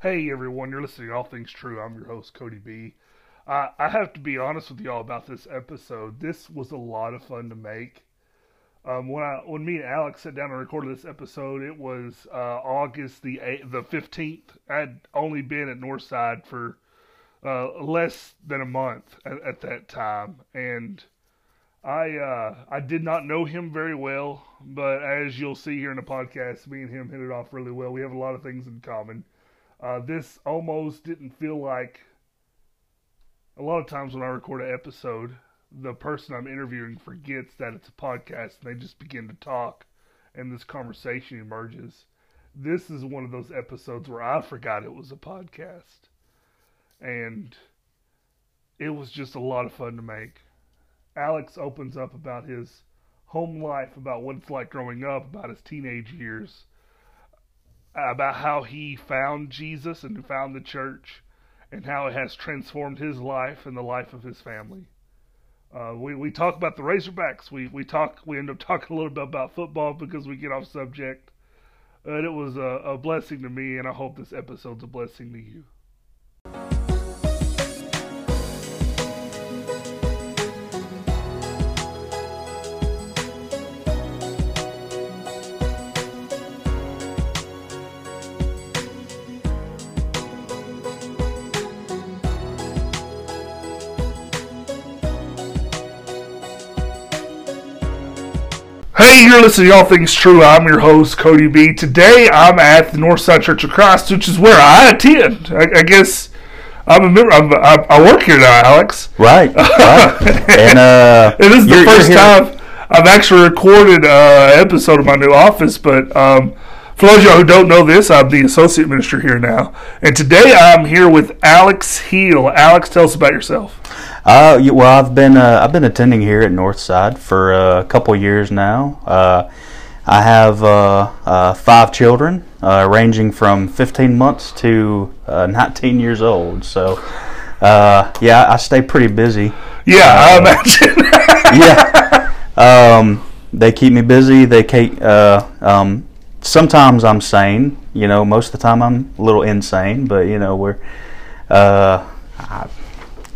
Hey everyone, you're listening to All Things True. I'm your host, Cody B. Uh, I have to be honest with y'all about this episode. This was a lot of fun to make. Um, when I when me and Alex sat down and recorded this episode, it was uh, August the 8th, the fifteenth. I'd only been at Northside for uh, less than a month at, at that time, and I uh, I did not know him very well. But as you'll see here in the podcast, me and him hit it off really well. We have a lot of things in common. Uh, this almost didn't feel like a lot of times when I record an episode, the person I'm interviewing forgets that it's a podcast and they just begin to talk and this conversation emerges. This is one of those episodes where I forgot it was a podcast. And it was just a lot of fun to make. Alex opens up about his home life, about what it's like growing up, about his teenage years, about how he found Jesus and found the church, and how it has transformed his life and the life of his family. Uh, we we talk about the Razorbacks. We we talk. We end up talking a little bit about football because we get off subject. And it was a, a blessing to me, and I hope this episode's a blessing to you. Hey, you're listening to All Things True. I'm your host, Cody B. Today I'm at the Northside Church of Christ, which is where I attend. I, I guess I'm a member. I'm, I, I work here now, Alex. Right. right. and uh, It is the you're- you're 1st time I've actually recorded uh, an episode of my new office. But um, for those of y'all who don't know this, I'm the associate minister here now. And today I'm here with Alex Heel. Alex, tell us about yourself. Uh, well, I've been uh, I've been attending here at Northside for uh, a couple years now. Uh, I have uh, uh, five children, uh, ranging from 15 months to uh, 19 years old. So, uh, yeah, I stay pretty busy. Yeah, I imagine. yeah. Um, they keep me busy. They keep. Uh, um, sometimes I'm sane. You know, most of the time I'm a little insane. But you know, we're. Uh, I,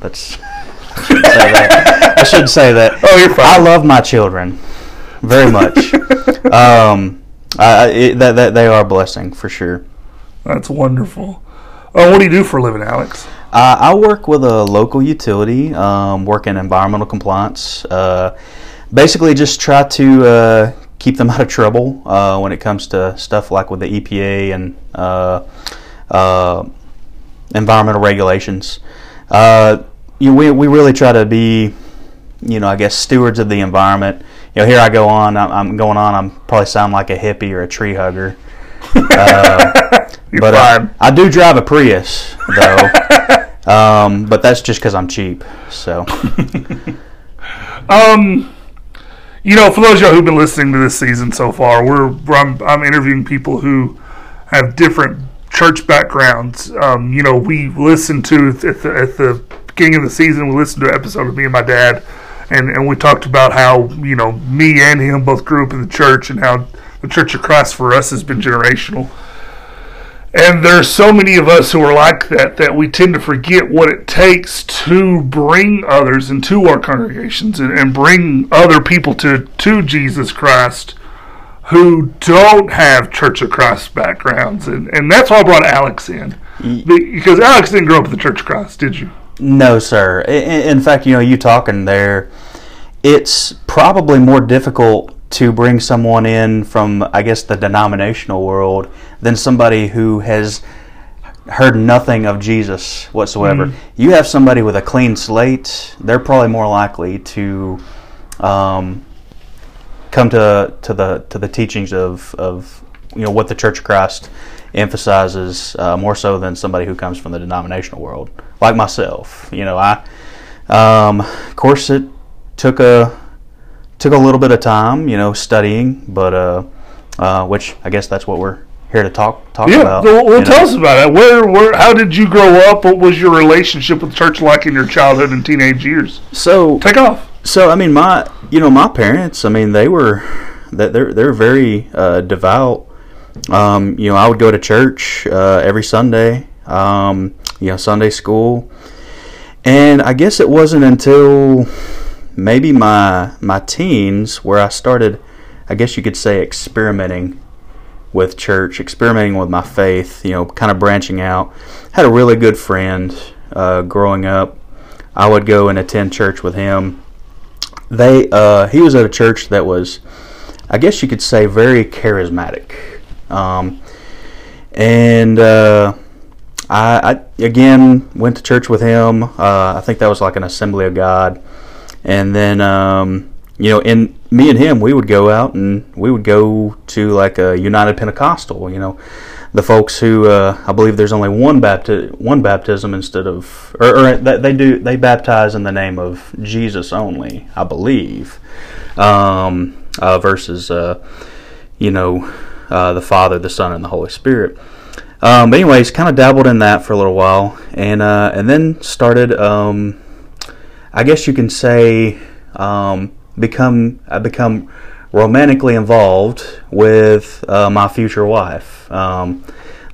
let's. Shouldn't say that. I shouldn't say that. Oh, you're fine. I love my children very much. um, I, it, that, that they are a blessing for sure. That's wonderful. Uh, what do you do for a living, Alex? Uh, I work with a local utility, um, work in environmental compliance. Uh, basically, just try to uh, keep them out of trouble uh, when it comes to stuff like with the EPA and uh, uh, environmental regulations. Uh, you we, we really try to be, you know, I guess stewards of the environment. You know, here I go on. I'm, I'm going on. I'm probably sound like a hippie or a tree hugger. Uh, You're but uh. I do drive a Prius though. um, but that's just because I'm cheap. So Um, you know, for those of y'all who've been listening to this season so far, we're I'm, I'm interviewing people who have different church backgrounds. Um, you know, we listened to at the, at the beginning of the season, we listened to an episode of me and my dad, and and we talked about how you know me and him both grew up in the church and how the Church of Christ for us has been generational. And there's so many of us who are like that that we tend to forget what it takes to bring others into our congregations and, and bring other people to, to Jesus Christ who don't have Church of Christ backgrounds. And, and that's why I brought Alex in. Mm. Because Alex didn't grow up in the Church of Christ, did you? No, sir. In fact, you know, you talking there, it's probably more difficult to bring someone in from, I guess, the denominational world than somebody who has heard nothing of Jesus whatsoever. You have somebody with a clean slate; they're probably more likely to um, come to to the to the teachings of of you know what the Church of Christ emphasizes uh, more so than somebody who comes from the denominational world, like myself. You know, I um, of course it took a took a little bit of time, you know, studying, but uh, uh, which I guess that's what we're here to talk talk Yeah, about. well, well tell know. us about it. Where, where, how did you grow up? What was your relationship with church like in your childhood and teenage years? So Take off. So I mean, my you know my parents. I mean, they were that they're they're very uh, devout. Um, you know, I would go to church uh, every Sunday. um, you know, Sunday school. And I guess it wasn't until maybe my my teens where I started, I guess you could say, experimenting with church, experimenting with my faith. You know, kind of branching out. Had a really good friend uh, growing up. I would go and attend church with him. They uh, he was at a church that was, I guess you could say, very charismatic. Um, and uh, I, I, again went to church with him. Uh, I think that was like an Assembly of God, and then um, you know, in me and him, we would go out and we would go to like a United Pentecostal. You know, the folks who uh, I believe there's only one bapti- one baptism instead of, or, or they do they baptize in the name of Jesus only. I believe, um, uh, versus uh, you know uh, the Father, the Son, and the Holy Spirit. Um, but anyways, kind of dabbled in that for a little while, and uh, and then started. Um, I guess you can say um, become I become romantically involved with uh, my future wife. Um,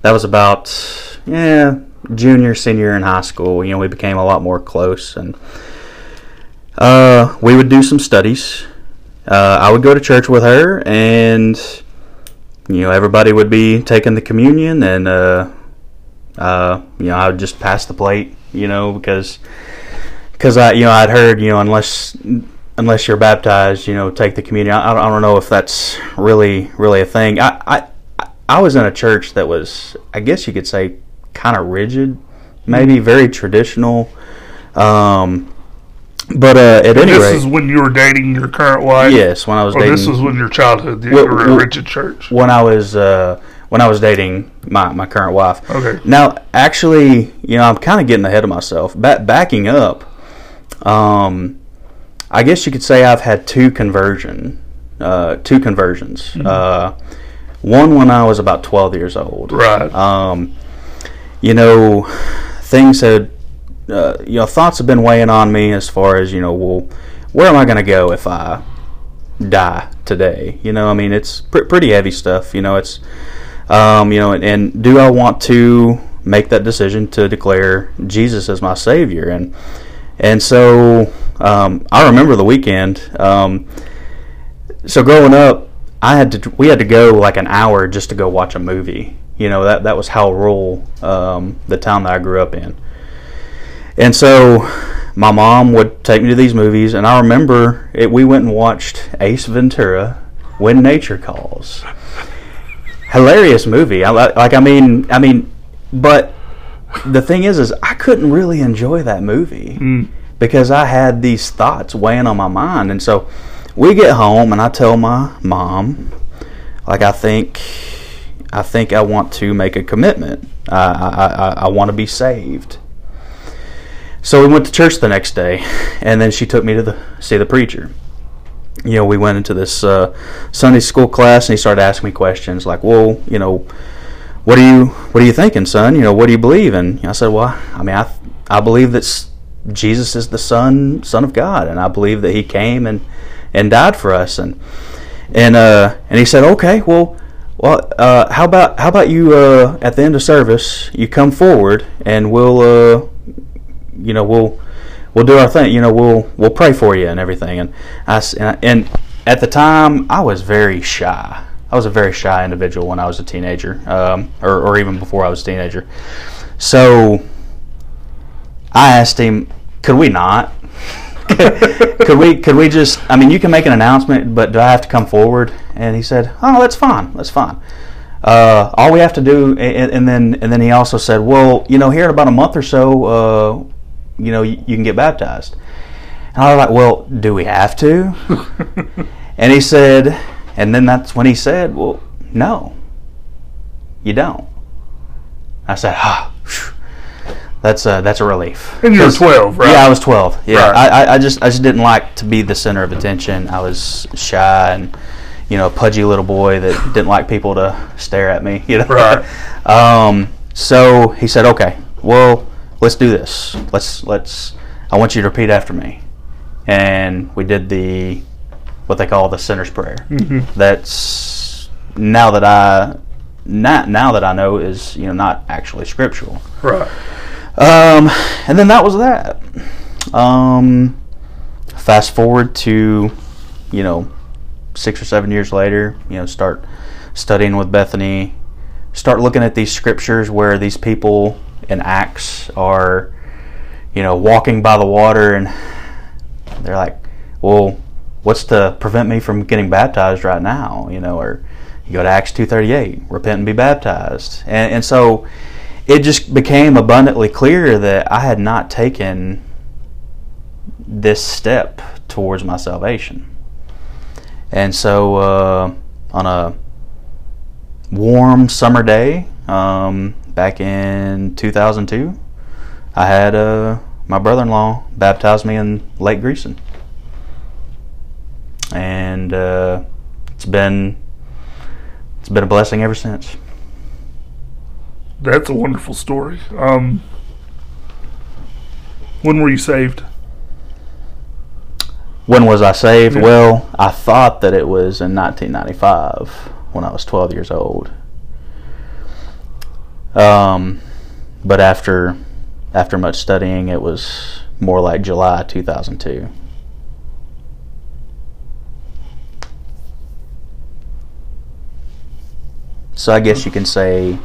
that was about yeah junior senior in high school. You know, we became a lot more close, and uh, we would do some studies. Uh, I would go to church with her, and you know, everybody would be taking the communion, and uh, uh, you know, I would just pass the plate, you know, because because I, you know, I'd heard, you know, unless unless you're baptized, you know, take the communion. I, I don't know if that's really really a thing. I, I I was in a church that was, I guess you could say, kind of rigid, maybe very traditional. Um, but uh, at any this rate, is when you were dating your current wife. yes, when I was Or dating, this was when your childhood you were at Richard Church. when I was uh, when I was dating my, my current wife. Okay. Now, actually, you know, I'm kind of getting ahead of myself. Ba- backing up, um, I guess you could say I've had two conversion, uh, two conversions. Uh, one when I was about 12 years old. Right. Um, you know, things had, uh, you know, thoughts have been weighing on me as far as you know, well, where am I going to go if I die today? You know, I mean, it's pr- pretty heavy stuff. You know, it's, um, you know, and, and do I want to make that decision to declare Jesus as my Savior? And and so um, I remember the weekend. Um, so growing up, I had to we had to go like an hour just to go watch a movie. You know that that was how rural um, the town that I grew up in. And so my mom would take me to these movies, and I remember it, we went and watched Ace Ventura: When Nature Calls. Hilarious movie. I like. I mean. I mean, but the thing is, is I couldn't really enjoy that movie mm. because I had these thoughts weighing on my mind, and so we get home, and I tell my mom, like, I think, I think I want to make a commitment. I I, I, I want to be saved. So we went to church the next day, and then she took me to the see the preacher. You know, we went into this uh, Sunday school class, and he started asking me questions like, "Well, you know, what are you what are you thinking, son? You know, what do you believe?" And I said, "Well, I mean, I I believe that Jesus is the Son Son of God, and I believe that He came and and died for us." And and uh, and he said, "Okay, well." Well, uh, how about how about you uh, at the end of service? You come forward, and we'll uh, you know we'll we'll do our thing you know we'll we'll pray for you and everything. And I and at the time I was very shy. I was a very shy individual when I was a teenager um, or, or even before I was a teenager. So I asked him could we not? Could we could we just I mean you can make an announcement but do I have to come forward? And he said oh that's fine that's fine. Uh, all we have to do and, and then and then he also said well you know here in about a month or so uh, you know you, you can get baptized. And I was like well do we have to? And he said and then that's when he said well no you don't. I said ah that's a that's a relief. And you were 12, right? yeah I was 12 yeah. Right. I, I, I just I just didn't like to be the center of attention. I was shy and you know a pudgy little boy that didn't like people to stare at me you know? Right. um, so he said okay well let's do this let's let's I want you to repeat after me and we did the what they call the sinner's prayer Mm-hmm. that's now that I not now that I know is you know not actually scriptural. Right. Um, and then that was that. Um, fast forward to, you know, six or seven years later, you know, start studying with Bethany, start looking at these scriptures where these people in Acts are, you know, walking by the water and they're like, well, what's to prevent me from getting baptized right now? You know, or you go to Acts 2.38, repent and be baptized. And, and so it just became abundantly clear that I had not taken this step towards my salvation. And so, uh, on a warm summer day um, back in 2002, I had uh, my brother-in-law baptize me in Lake Greeson, and uh, it's been it's been a blessing ever since. That's a wonderful story. Um, when were you saved? When was I saved? Yeah. Well, I thought that it was in 1995 when I was 12 years old. Um, but after after much studying, it was more like July 2002. So I guess you can say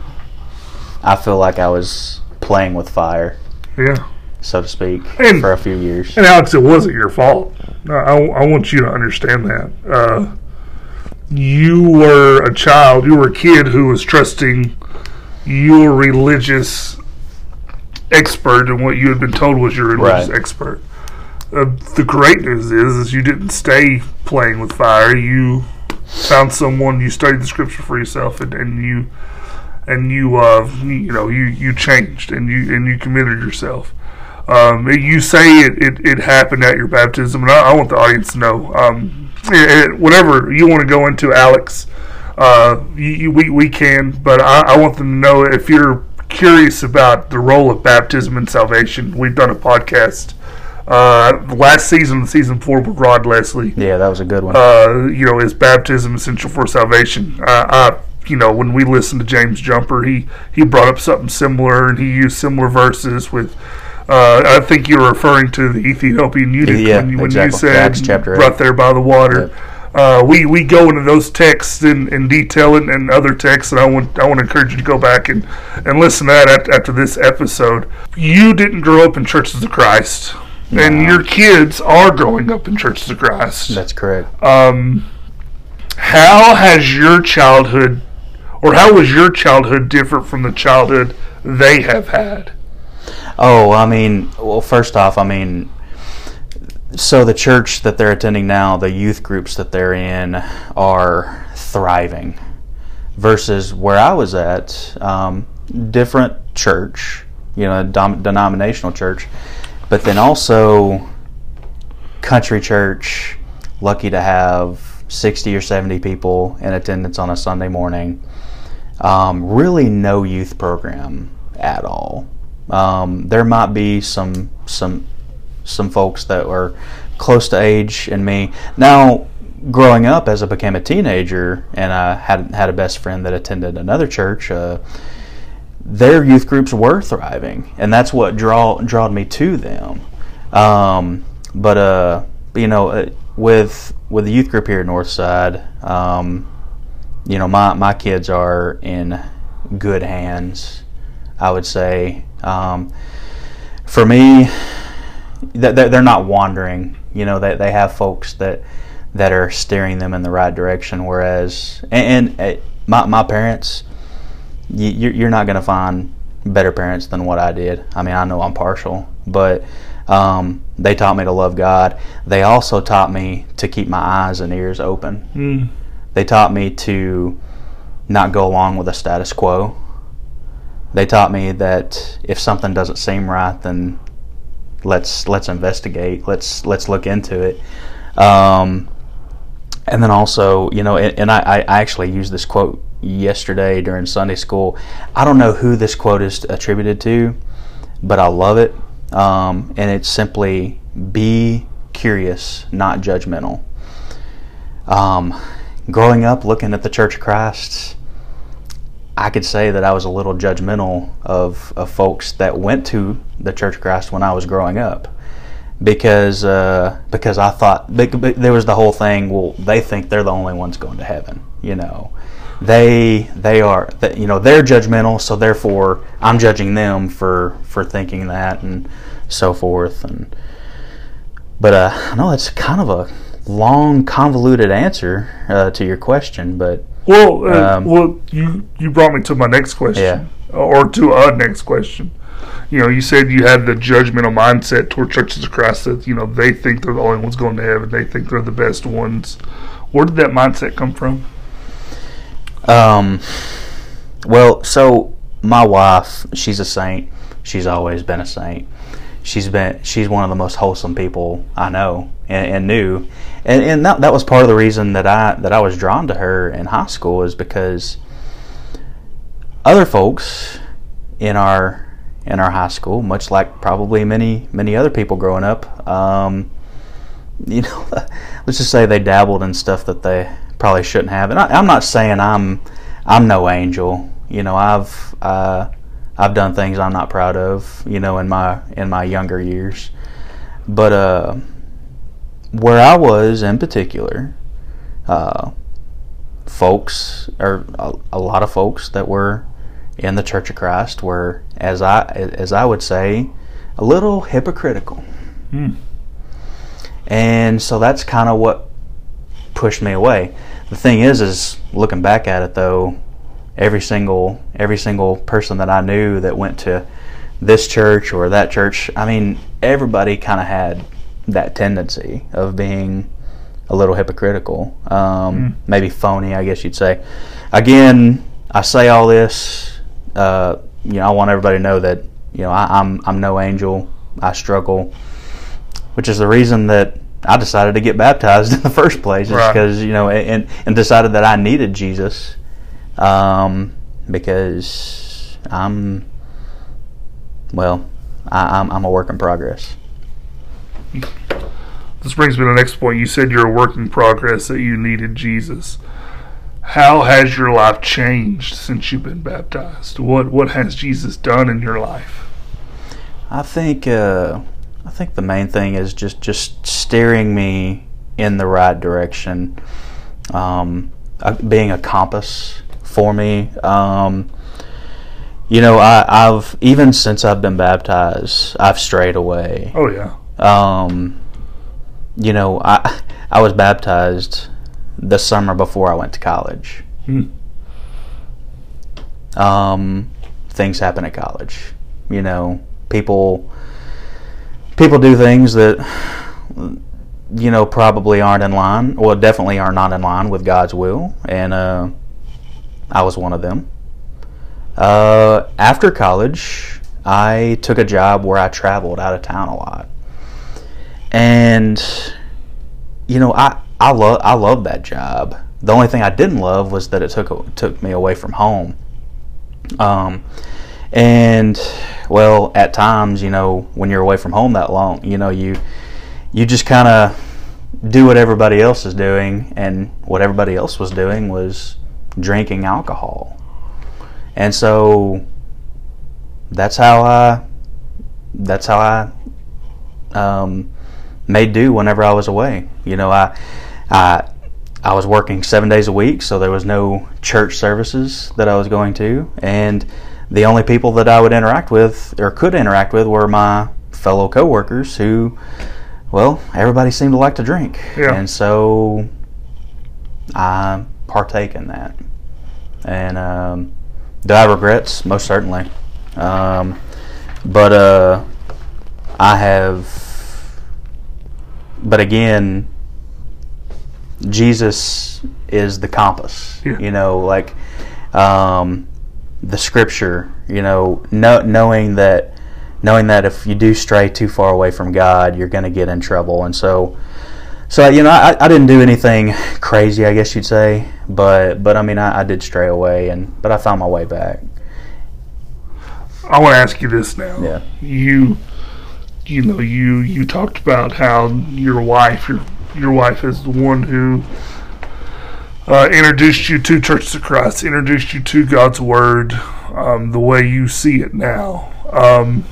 I feel like I was playing with fire, Yeah. so to speak, And- for a few years. And Alex, it wasn't your fault. I, I, want you to understand that. Uh, you were a child, you were a kid who was trusting your religious expert and what you had been told was your religious Right. expert. Uh, the great news is, is you didn't stay playing with fire. You found someone, you studied the scripture for yourself, and, and you and you uh, you know you you changed and you and you committed yourself. Um, you say it, it, it happened at your baptism, and I, I want the audience to know. Um, it, it- whatever you want to go into, Alex, uh, you, we, we can, but I, I want them to know if you're curious about the role of baptism and salvation. We've done a podcast uh, last season, season four, with Rod Leslie Yeah, that was a good one. uh, you know, is baptism essential for salvation? Uh, I, you know, when we listened to James Jumper, he he brought up something similar, and he used similar verses with. Uh, I think you're referring to the Ethiopian eunuch Yeah, when, you, when exactly. you said Acts chapter eight. right there by the water. Uh, we we go into those texts in, in detail and, and other texts, and I want I want to encourage you to go back and, and listen to that after, this episode. You didn't grow up in churches of Christ, and your kids are growing up in churches of Christ That's correct. um, how has your childhood, or how was your childhood different from the childhood they have had? Oh, I mean, well, first off, I mean, so the church that they're attending now, the youth groups that they're in, are thriving. Versus where I was at, um, different church, you know, dom- denominational church, but then also country church. Lucky to have sixty or seventy people in attendance on a Sunday morning. Um, really, no youth program at all. Um, there might be some some some folks that were close to age and me. Now, growing up as I became a teenager and I had had a best friend that attended another church, uh, their youth groups were thriving, and that's what draw drawed me to them. Um, but uh, you know, uh, with with the youth group here at Northside, um, you know, my my kids are in good hands. I would say. Um, for me, they're they're not wandering. You know, they they have folks that that are steering them in the right direction. Whereas, and, and uh, my my parents, you, you're you're not going to find better parents than what I did. I mean, I know I'm partial, but um, they taught me to love God. They also taught me to keep my eyes and ears open. Mm. They taught me to not go along with the status quo. They taught me that if something doesn't seem right, then let's let's investigate. Let's let's look into it. Um, and then also, you know, and, and I, I actually used this quote yesterday during Sunday school. I don't know who this quote is attributed to, but I love it. Um, and it's simply be curious, not judgmental. Um, growing up looking at the Church of Christ, I could say that I was a little judgmental of, of folks that went to the Church of Christ when I was growing up because uh, because I thought there was the whole thing. Well, they think they're the only ones going to heaven. You know, they they are you know they're judgmental, so therefore I'm judging them for for thinking that and so forth. And but uh, I know that's kind of a long, convoluted answer uh, to your question, but well, uh, um, well, you you brought me to my next question, yeah. or to a next question. You know, you said you had the judgmental mindset toward churches of Christ that you know they think they're the only ones going to heaven, they think they're the best ones. Where did that mindset come from? Um, well, so my wife, she's a saint. She's always been a saint. She's been she's one of the most wholesome people I know and, and knew, and and that, that was part of the reason that I that I was drawn to her in high school is because other folks in our in our high school, much like probably many many other people growing up, um, you know, let's just say they dabbled in stuff that they probably shouldn't have. And I, am not saying I'm I'm no angel. You know, I've uh, I've done things I'm not proud of. You know, in my in my younger years, but uh, where I was in particular, uh, folks or a, a lot of folks that were in the Church of Christ were, as I as I would say, a little hypocritical. Hmm. And so that's kind of what pushed me away the thing is, is looking back at it though, every single every single person that I knew that went to this church or that church, I mean, everybody kind of had that tendency of being a little hypocritical, um, mm. maybe phony, I guess you'd say. Again, I say all this, uh, you know, I want everybody to know that you know I, I'm I'm no angel. I struggle, which is the reason that I decided to get baptized in the first place is because right. you know and and decided that I needed Jesus um, because I'm well I, am I'm, I'm a work in progress. This brings me to the next point. You said you're a work in progress that you needed Jesus. How has your life changed since you've been baptized? What what has Jesus done in your life? I think uh, I think the main thing is just just steering me in the right direction, um, uh, being a compass for me. Um, you know, I, have even since I've been baptized, I've strayed away. Oh yeah. Um, you know, I I was baptized the summer before I went to college. Hmm. Um, things happen at college. You know, people people do things that you know probably aren't in line well definitely are not in line with god's will and uh, i was one of them. Uh, after college i took a job where i traveled out of town a lot. And you know i i love i love that job. The only thing i didn't love was that it took took me away from home. Um, and well, at times, you know, when you're away from home that long, you know, you you just kind of do what everybody else is doing, and what everybody else was doing was drinking alcohol. And so that's how I that's how I um, made do whenever I was away. You know, I I I was working seven days a week, so there was no church services that I was going to, and the only people that I would interact with or could interact with were my fellow coworkers who, well, everybody seemed to like to drink. Yeah. And so I partake in that. And um, do I have regrets? Most certainly. Um, but uh, I have, but again, Jesus is the compass. Yeah. You know, like um, the scripture, you know, know, knowing that knowing that if you do stray too far away from God, you're going to get in trouble. And so, so you know, I, I didn't do anything crazy, I guess you'd say, but but I mean, I, I did stray away, and but I found my way back. I want to ask you this now. Yeah. You, you know, you you talked about how your wife, your your wife is the one who uh, introduced you to Church of Christ, introduced you to God's Word, um, the way you see it now. Um,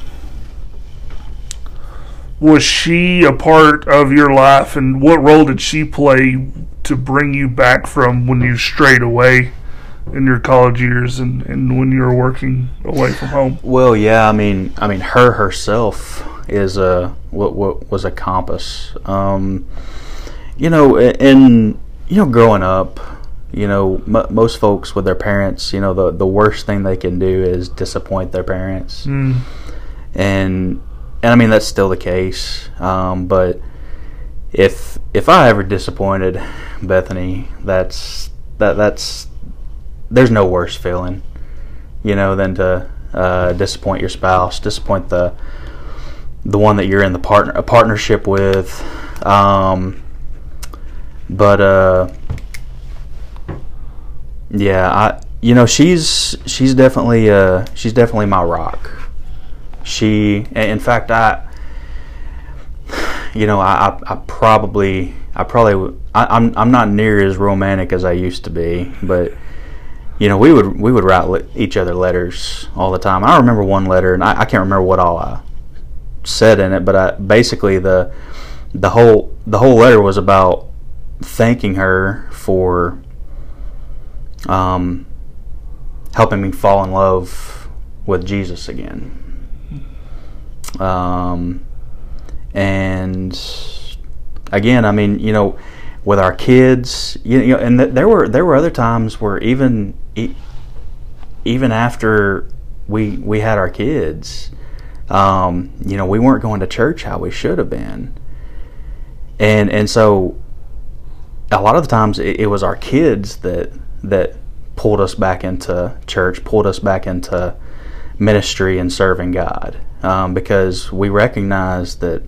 was she a part of your life, and what role did she play to bring you back from when you strayed away in your college years and, and when you were working away from home? Well, yeah, I mean, I mean, her herself is a what what was a compass. Um, you know, in you know, growing up, you know, m- most folks with their parents, you know, the the worst thing they can do is disappoint their parents, Mm. and and I mean that's still the case. Um, but if if I ever disappointed Bethany, that's that that's there's no worse feeling, you know, than to uh, disappoint your spouse, disappoint the the one that you're in the partner a partnership with. Um, but uh, yeah, I you know she's she's definitely uh, she's definitely my rock. She, in fact, I you know I, I, probably I probably I, I'm I'm not near as romantic as I used to be, but you know we would we would write each other letters all the time. I remember one letter, and I, I can't remember what all I said in it, but I, basically the the whole the whole letter was about thanking her for um, helping me fall in love with Jesus again. Um, and again, I mean, you know, with our kids, you, know, and th- there were there were other times where even e- even after we we had our kids, um, you know, we weren't going to church how we should have been, and and so a lot of the times it, it was our kids that that pulled us back into church, pulled us back into ministry and serving God, um, because we recognize that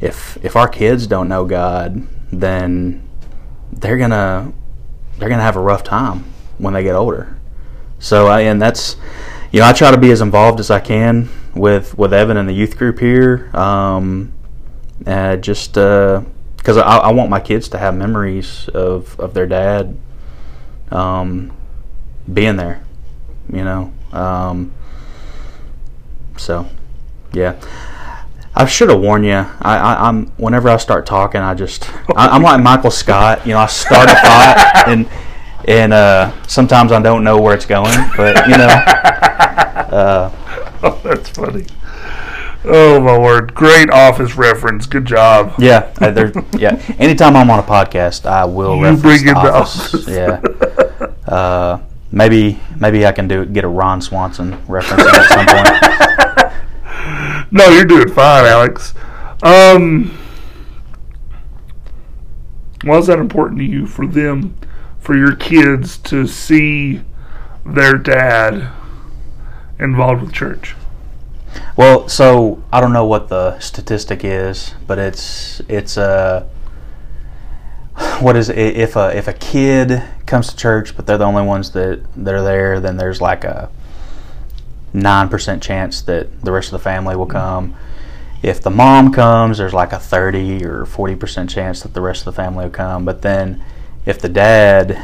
if if our kids don't know God, then they're gonna they're gonna have a rough time when they get older. So I, and that's you know I try to be as involved as I can with with Evan and the youth group here. Um, uh, just because I, I want my kids to have memories of, of their dad um, being there, you know. Um, so, yeah. I should have warned you. I, I, I'm whenever I start talking, I just I, I'm like Michael Scott. You know, I start a thought and and uh, sometimes I don't know where it's going, but you know. Uh, Oh, that's funny. Oh my word! Great office reference. Good job. Yeah, uh. Yeah, anytime I'm on a podcast, I will You reference bring the in the office. office. Yeah. Uh, maybe maybe I can do get a Ron Swanson reference at some point. No, you're doing fine, Alex. Um, why is that important to you for them, for your kids to see their dad involved with church? Well, so I don't know what the statistic is, but it's it's uh what is it? if a if a kid comes to church, but they're the only ones that that are there, then there's like a nine percent chance that the rest of the family will come. If the mom comes, there's like a thirty or forty percent chance that the rest of the family will come. But then, if the dad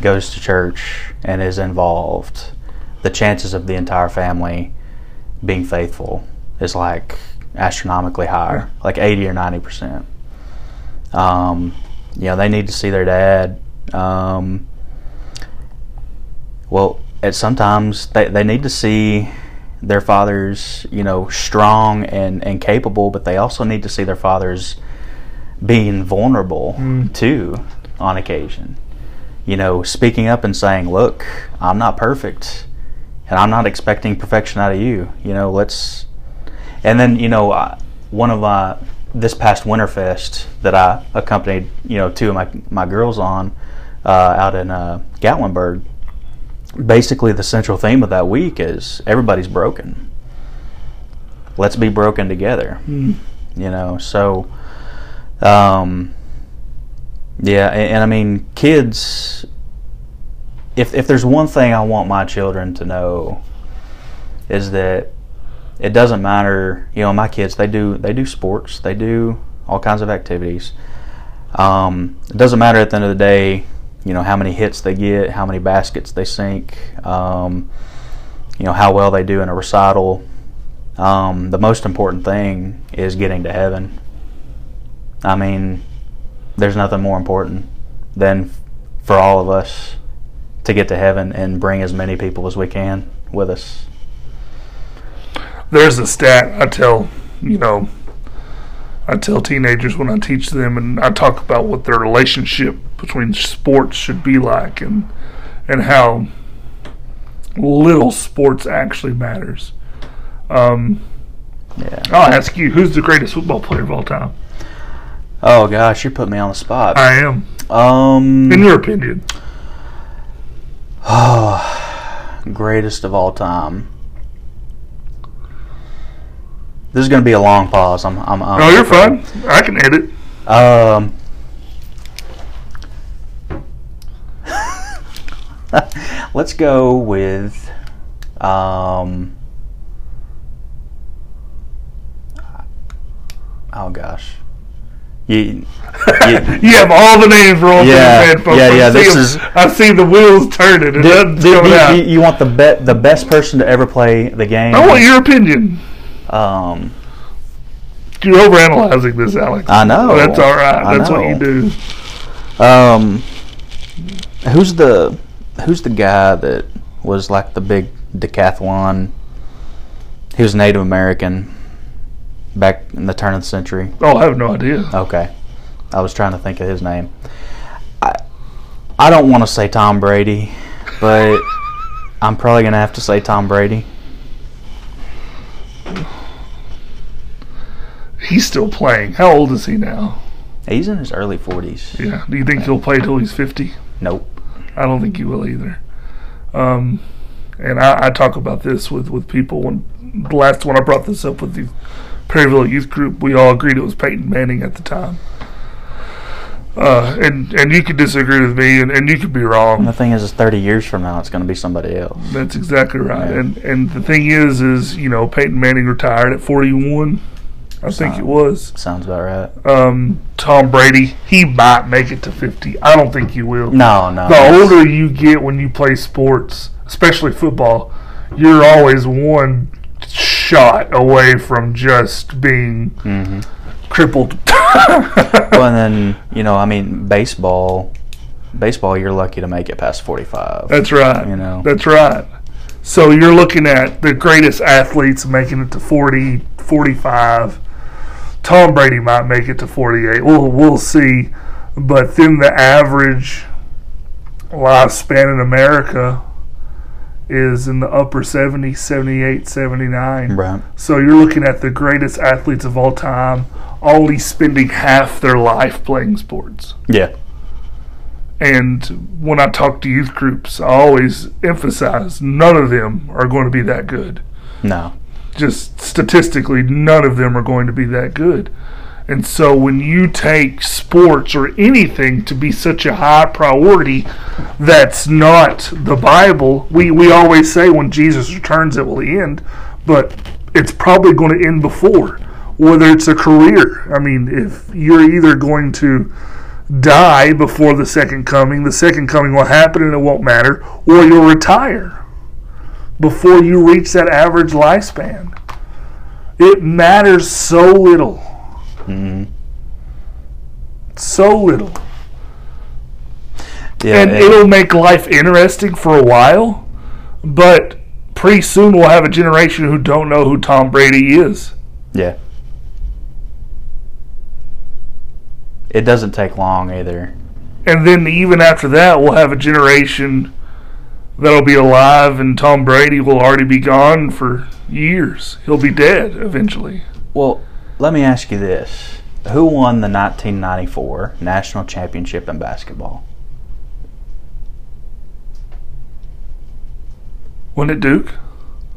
goes to church and is involved, the chances of the entire family being faithful is like astronomically higher, like 80 or 90 percent. Um, you know, they need to see their dad. Um, well, at sometimes they, they need to see their fathers, you know, strong and, and capable, but they also need to see their fathers being vulnerable Mm. too on occasion. You know, speaking up and saying, "Look, I'm not perfect, and I'm not expecting perfection out of you." You know, let's. And then you know, I, one of my this past Winterfest that I accompanied, you know, two of my my girls on uh, out in uh, Gatlinburg. Basically, the central theme of that week is everybody's broken. Let's be broken together. Mm. You know, so. Um, yeah, and, and I mean, kids. If if there's one thing I want my children to know, is that it doesn't matter. You know, my kids they do they do sports, they do all kinds of activities. Um, it doesn't matter at the end of the day you know how many hits they get, how many baskets they sink, um, you know how well they do in a recital. Um, the most important thing is getting to heaven. I mean, there's nothing more important than for all of us to get to heaven and bring as many people as we can with us. There's a stat I tell, you know, I tell teenagers when I teach them and I talk about what their relationship between sports should be like and and how little sports actually matters. Um, Yeah. I'll ask you, who's the greatest football player of all time? Oh gosh, you put me on the spot. I am, Um. in your opinion. Oh, greatest of all time. This is going to be a long pause. I'm. I'm, I'm Oh, you're fine. I can edit. Um. let's go with. Um. Oh gosh. You, you, You have all the names rolling Yeah, head, folks. yeah, I yeah, this is- I see the wheels turning. and do, nothing's do- coming do- out. you want the be, the best person to ever play the game? I want your opinion. Um, You're overanalyzing this, Alex. I know. That's all right. I That's what you do. Um, who's the who's the guy that was like the big decathlon? He was Native American back in the turn of the century. Oh, I have no idea. Okay, I was trying to think of his name. I I don't want to say Tom Brady, but I'm probably gonna have to say Tom Brady. He's still playing. How old is he now? He's in his early 40s. Yeah. Do you think he'll play till he's 50? Nope. I don't think you will either. Um, and I, I talk about this with, with people. When the last one I brought this up with the Perryville youth group, we all agreed it was Peyton Manning at the time. Uh, and and you could disagree with me, and, and you could be wrong. The thing is, is 30 years from now, it's going to be somebody else. That's exactly right. Yeah. And and the thing is, is you know Peyton Manning retired at 41. I think it was. Sounds about right. Um, Tom Brady, he might make it to 50. I don't think he will. No, no. The older you get when you play sports, especially football, you're always one shot away from just being hmm crippled. Well, and then you know, I mean, baseball. Baseball, you're lucky to make it past 45. That's right. You know. That's right. So you're looking at the greatest athletes making it to 40, 45. Tom Brady might make it to 48. We'll, we'll see. But then the average lifespan in America is in the upper 70s, 78, 79. Right. So you're looking at the greatest athletes of all time, only spending half their life playing sports. Yeah. And when I talk to youth groups, I always emphasize none of them are going to be that good. No. Just statistically, none of them are going to be that good. And so when you take sports or anything to be such a high priority that's not the Bible, we, we always say when Jesus returns it will end, but it's probably going to end before. Whether it's a career. I mean, if you're either going to die before the second coming, the second coming will happen and it won't matter, or you'll retire before you reach that average lifespan. It matters so little. hmm So little. Yeah. and it- it'll make life interesting for a while, but pretty soon we'll have a generation who don't know who Tom Brady is. yeah. It doesn't take long either. And then even after that, we'll have a generation that'll be alive, and Tom Brady will already be gone for years. He'll be dead eventually. Well, let me ask you this: Who won the 1994 national championship in basketball? Wasn't it Duke?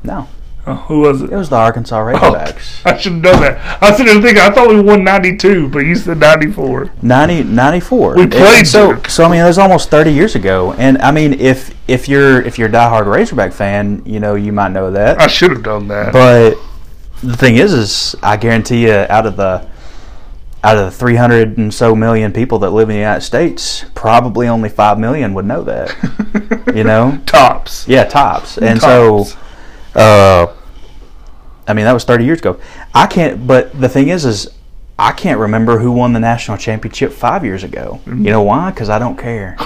No, Oh, who was it? it was the Arkansas Oh, Razorbacks. I should have known that. I was sitting there thinking, I thought we won 92, but you said 94. 90, 94. We And played so. Duke. So I mean, it was almost 30 years ago. And I mean, if if you're if you're a diehard Razorback fan, you know you might know that. I should have done that. But the thing is, is I guarantee you, out of the out of the 300 and so million people that live in the United States, probably only 5 million would know that. you know? Tops. Yeah, tops. And Tops. so, uh, I mean, that was 30 years ago. I can't, but the thing is, is I can't remember who won the national championship five years ago. Mm-hmm. You know why? Because I don't care.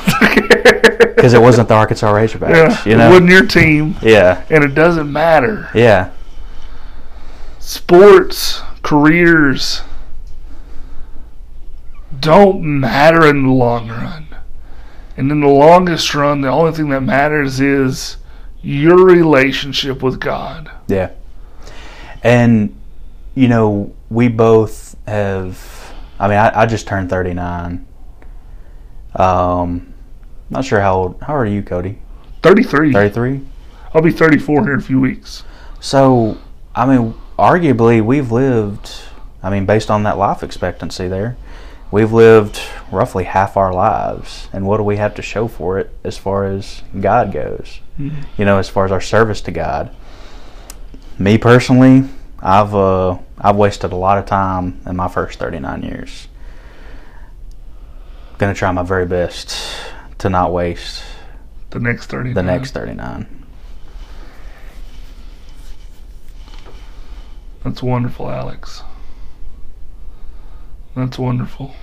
Because it wasn't the Arkansas Razorbacks. yeah, you know? it wasn't your team, yeah, and it doesn't matter. yeah. Sports, careers don't matter in the long run. And in the longest run, the only thing that matters is your relationship with God. Yeah. And, you know, we both have, I mean, I, I just turned 39. Um, not sure how old, how old are you, Cody? 33. 33? I'll be 34 here in a few weeks. So, I mean, arguably, we've lived, I mean, based on that life expectancy there, we've lived roughly half our lives. And what do we have to show for it as far as God goes? You know, as far as our service to God. Me personally, I've uh, I've wasted a lot of time in my first 39 years. Gonna try my very best to not waste The next 30. the next 39. That's wonderful, Alex. That's wonderful.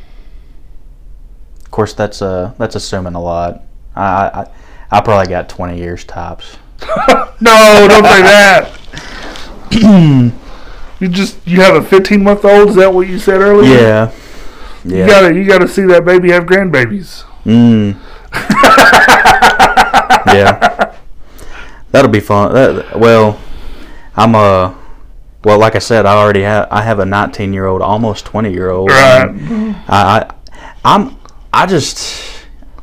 Of course, that's uh that's assuming a lot. I I, I probably got 20 years tops. no, don't say that. you just you have a 15 month old. Is that what you said earlier? Yeah. You gotta you gotta see that baby have grandbabies. Mm. yeah. That'll be fun. That, well, I'm a well, like I said, I already have I have a 19 year old, almost 20 year old. Right. I, I I'm I just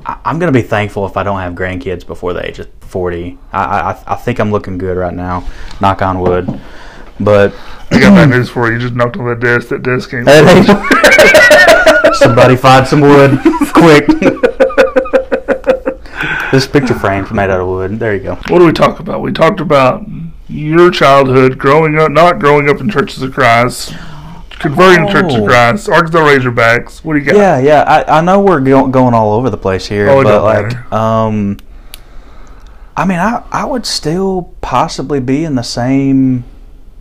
I- I'm gonna be thankful if I don't have grandkids before the age of 40. I I, I think I'm looking good right now. Knock on wood. But I got bad news for you. You just knocked on that desk. That desk came. Somebody find some wood, quick. this picture frame's made out of wood. There you go. What do we talk about? We talked about your childhood, growing up, not growing up in churches of Christ, converting to churches of Oh. Christ, Arkansas Razorbacks. What do you got? Yeah, yeah. I, I know we're go- going all over the place here, Oh, but like, matter. um, I mean, I I would still possibly be in the same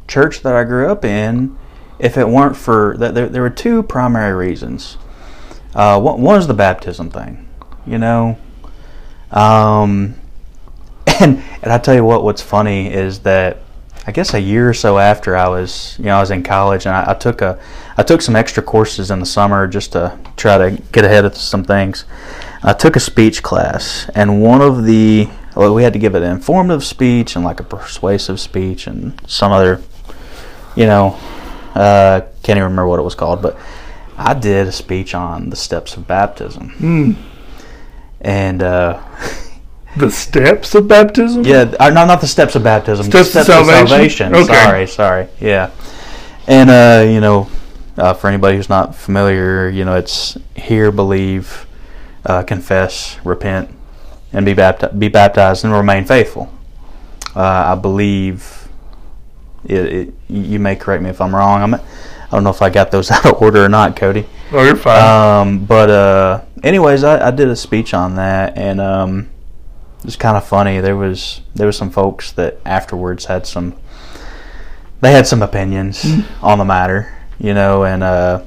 church that I grew up in if it weren't for that. There, there were two primary reasons. Uh, one, one is the baptism thing, you know. Um, and and I tell you what, what's funny is that I guess a year or so after I was, you know, I was in college and I, I took a, I took some extra courses in the summer just to try to get ahead of some things. I took a speech class and one of the, well, we had to give an informative speech and like a persuasive speech and some other, you know, uh, can't even remember what it was called, but I did a speech on the steps of baptism Hmm. and. Uh, The steps of baptism. Yeah, uh, no, not the steps of baptism. Steps steps salvation? of salvation. Okay. Sorry, sorry. Yeah, and uh, you know, uh, for anybody who's not familiar, you know, it's hear, believe, uh, confess, repent, and be baptized, be baptized, and remain faithful. Uh, I believe. It, it, you may correct me if I'm wrong. I'm, I don't know if I got those out of order or not, Cody. Oh, you're fine. Um, but uh, anyways, I, I did a speech on that, and um, it was kind of funny. There was there was some folks that afterwards had some they had some opinions on the matter, you know, and uh,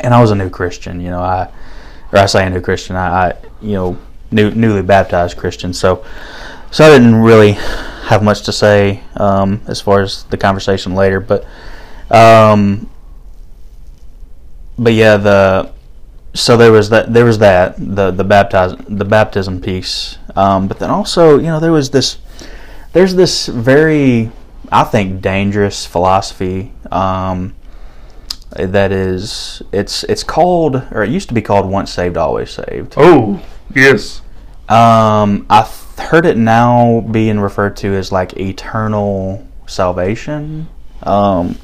and I was a new Christian, you know, I or I say a new Christian, I, I you know new newly baptized Christian, so so I didn't really have much to say um, as far as the conversation later, but um, but yeah, the so there was that there was that the the baptize the baptism piece, um, but then also you know there was this there's this very I think dangerous philosophy um, that is it's it's called or it used to be called once saved always saved. oh, yes. Um, I've heard it now being referred to as like eternal salvation. Um,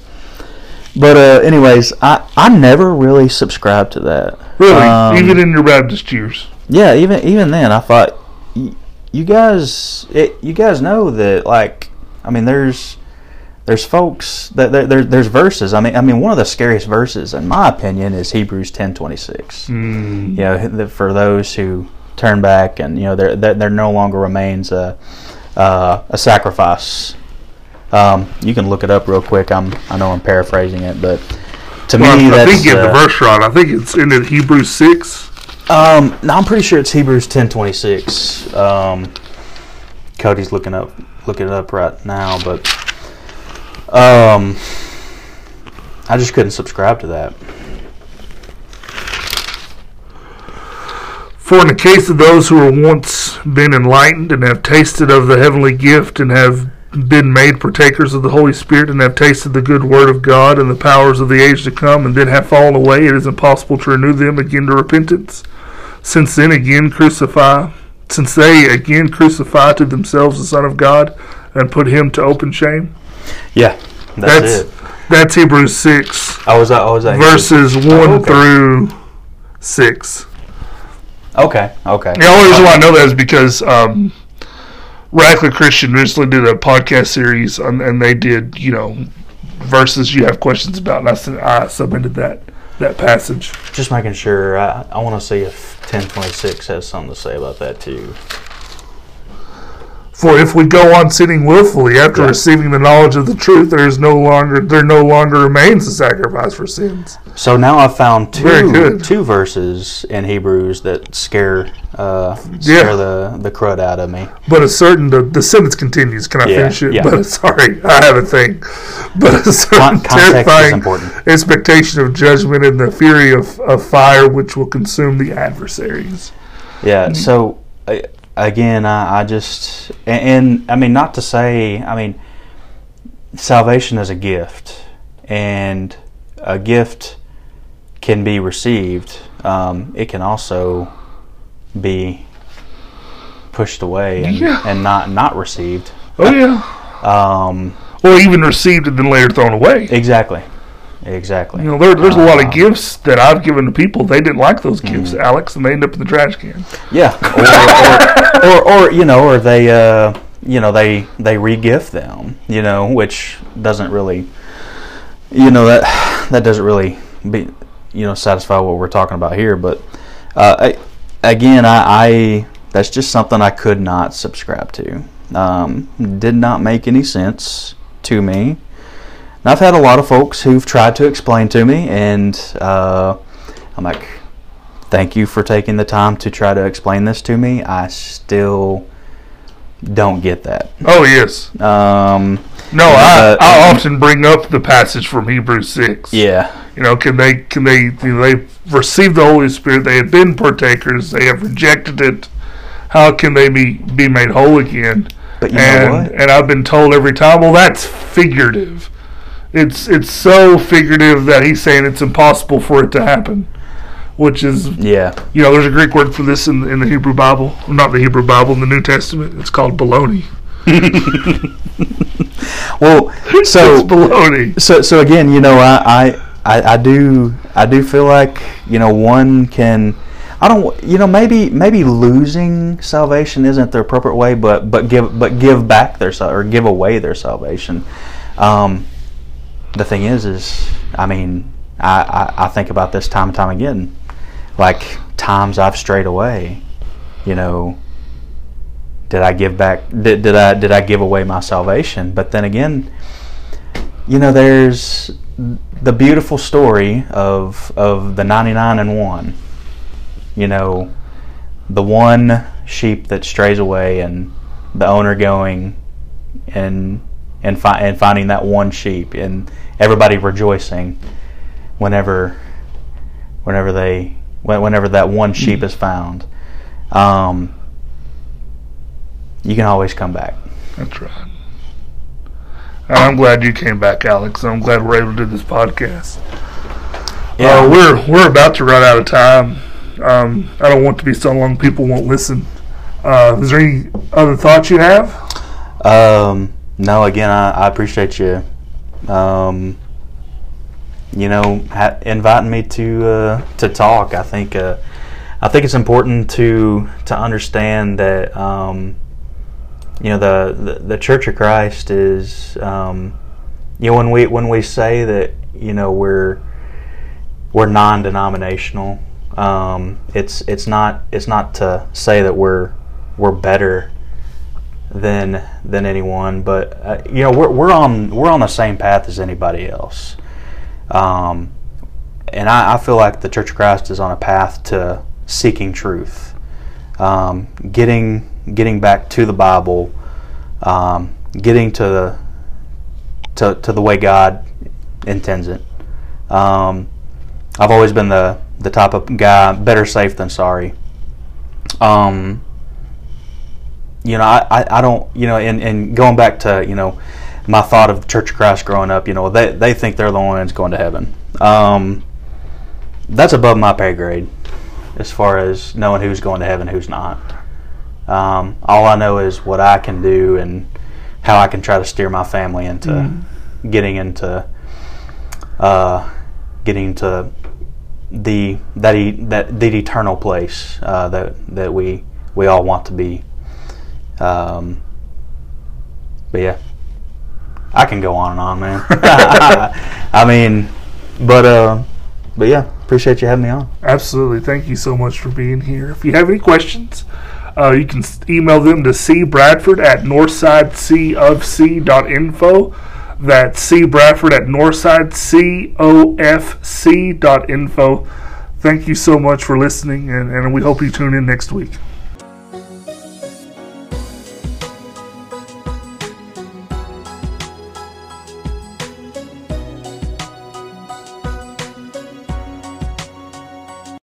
but uh, anyways, I I never really subscribed to that. Really, Um, even in your Baptist years. yeah, even even then, I thought you guys it, you guys know that like I mean there's there's folks that there, there, there's verses. I mean, I mean, one of the scariest verses, in my opinion, is Hebrews ten twenty six. Mm. You know, for those who turn back and you know there there, there no longer remains a uh, a sacrifice. Um, you can look it up real quick. I'm I know I'm paraphrasing it, but to Well, me I that's think you have the uh, verse right. I think it's in the Hebrews six. um, no, I'm pretty sure it's Hebrews ten twenty six. Um, Cody's looking up looking it up right now, but um, I just couldn't subscribe to that. For in the case of those who were once been enlightened and have tasted of the heavenly gift and have been made partakers of the Holy Spirit and have tasted the good word of God and the powers of the age to come and then have fallen away, it is impossible to renew them again to repentance. Since then again crucify, since they again crucify to themselves the Son of God and put him to open shame. Yeah, that's, That's it. that's Hebrews six I was I was at verses one okay. through six. Okay, okay. The only reason why I know that is because um, Radcliffe Christian recently did a podcast series, and, and they did, you know, verses you have questions about, and I, I submitted that that passage. Just making sure. I, I want to see if 1026 has something to say about that too. For if we go on sinning willfully after Yeah. receiving the knowledge of the truth, there is no longer there no longer remains a sacrifice for sins. So now I've found two two verses in Hebrews that scare uh, scare Yeah. the the crud out of me. But a certain the, the sentence continues. Can I Yeah, finish it? yeah. But sorry, I have a thing. But a certain Con- terrifying expectation of judgment and the fury of, of fire which will consume the adversaries. Yeah. So uh, again, I, I just and, and I mean not to say I mean salvation is a gift, and a gift can be received. Um, it can also be pushed away and, Yeah. and not not received. Oh yeah. Um, Or even received and then later thrown away. exactly. Exactly. You know, there, there's a lot of Um, gifts that I've given to people. They didn't like those gifts, Mm. Alex, and they end up in the trash can. Yeah, or, or, or, or you know, or they, uh, you know, they they re-gift them, you know, which doesn't really, you know, that that doesn't really be, you know, satisfy what we're talking about here. But uh, I, again, I, I that's just something I could not subscribe to. Um, did not make any sense to me. And I've had a lot of folks who've tried to explain to me, and uh, I'm like, thank you for taking the time to try to explain this to me. I still don't get that. Oh yes. Um, No, Uh, I, I often bring up the passage from Hebrews six. yeah, You know, can they can they you know, they received the Holy Spirit? They have been partakers. They have rejected it. How can they be be made whole again? but you know what? and I've been told every time, well, that's figurative. It's it's so figurative that he's saying it's impossible for it to happen, which is Yeah, you know there's a Greek word for this in in the Hebrew Bible, not the Hebrew Bible in the New Testament. It's called baloney. well, so it's baloney. so so again, you know, I, I I I do I do feel like you know one can. I don't, you know, maybe maybe losing salvation isn't the appropriate way, but but give but give back their or give away their salvation. Um, the thing is, is I mean, I, I I think about this time and time again, like times I've strayed away. You know, did I give back? Did, did I did I give away my salvation? But then again, you know, there's the beautiful story of of the 99 and 1. You know, the one sheep that strays away and the owner going and and, fi- and finding that one sheep and everybody rejoicing whenever whenever they whenever that one sheep is found. Um, you can always come back. That's right. I'm glad you came back, Alex. I'm glad we're able to do this podcast. Uh, we're we're about to run out of time. Um, I don't want to be so long people won't listen. Uh, is there any other thoughts you have? Um, no, again, I, I appreciate you, um, you know, ha- inviting me to uh, to talk. I think uh, I think it's important to to understand that um, you know the, the the Church of Christ is um, you know when we when we say that you know we're we're non-denominational, um, it's it's not it's not to say that we're we're better than than anyone, but uh, you know we're we're on we're on the same path as anybody else. Um, and I, I, feel like the Church of Christ is on a path to seeking truth, um, getting getting back to the Bible, um, getting to the to, to the way God intends it. Um, I've always been the the type of guy better safe than sorry. Um, you know, I, I, don't, you know, and, and going back to, you know, my thought of the Church of Christ growing up, you know, they, they think they're the only ones going to heaven. Um, that's above my pay grade as far as knowing who's going to heaven, who's not. Um, all I know is what I can do and how I can try to steer my family into mm-hmm. getting into uh, getting to the that e, that the eternal place uh, that that we we all want to be. Um, but yeah, I can go on and on, man. I mean, but uh, but yeah, appreciate you having me on. Absolutely, thank you so much for being here. If you have any questions, uh, you can email them to cbradford at northsideCofc.info. That's C Bradford at northsidecofc.info. Thank you so much for listening, and, and we hope you tune in next week.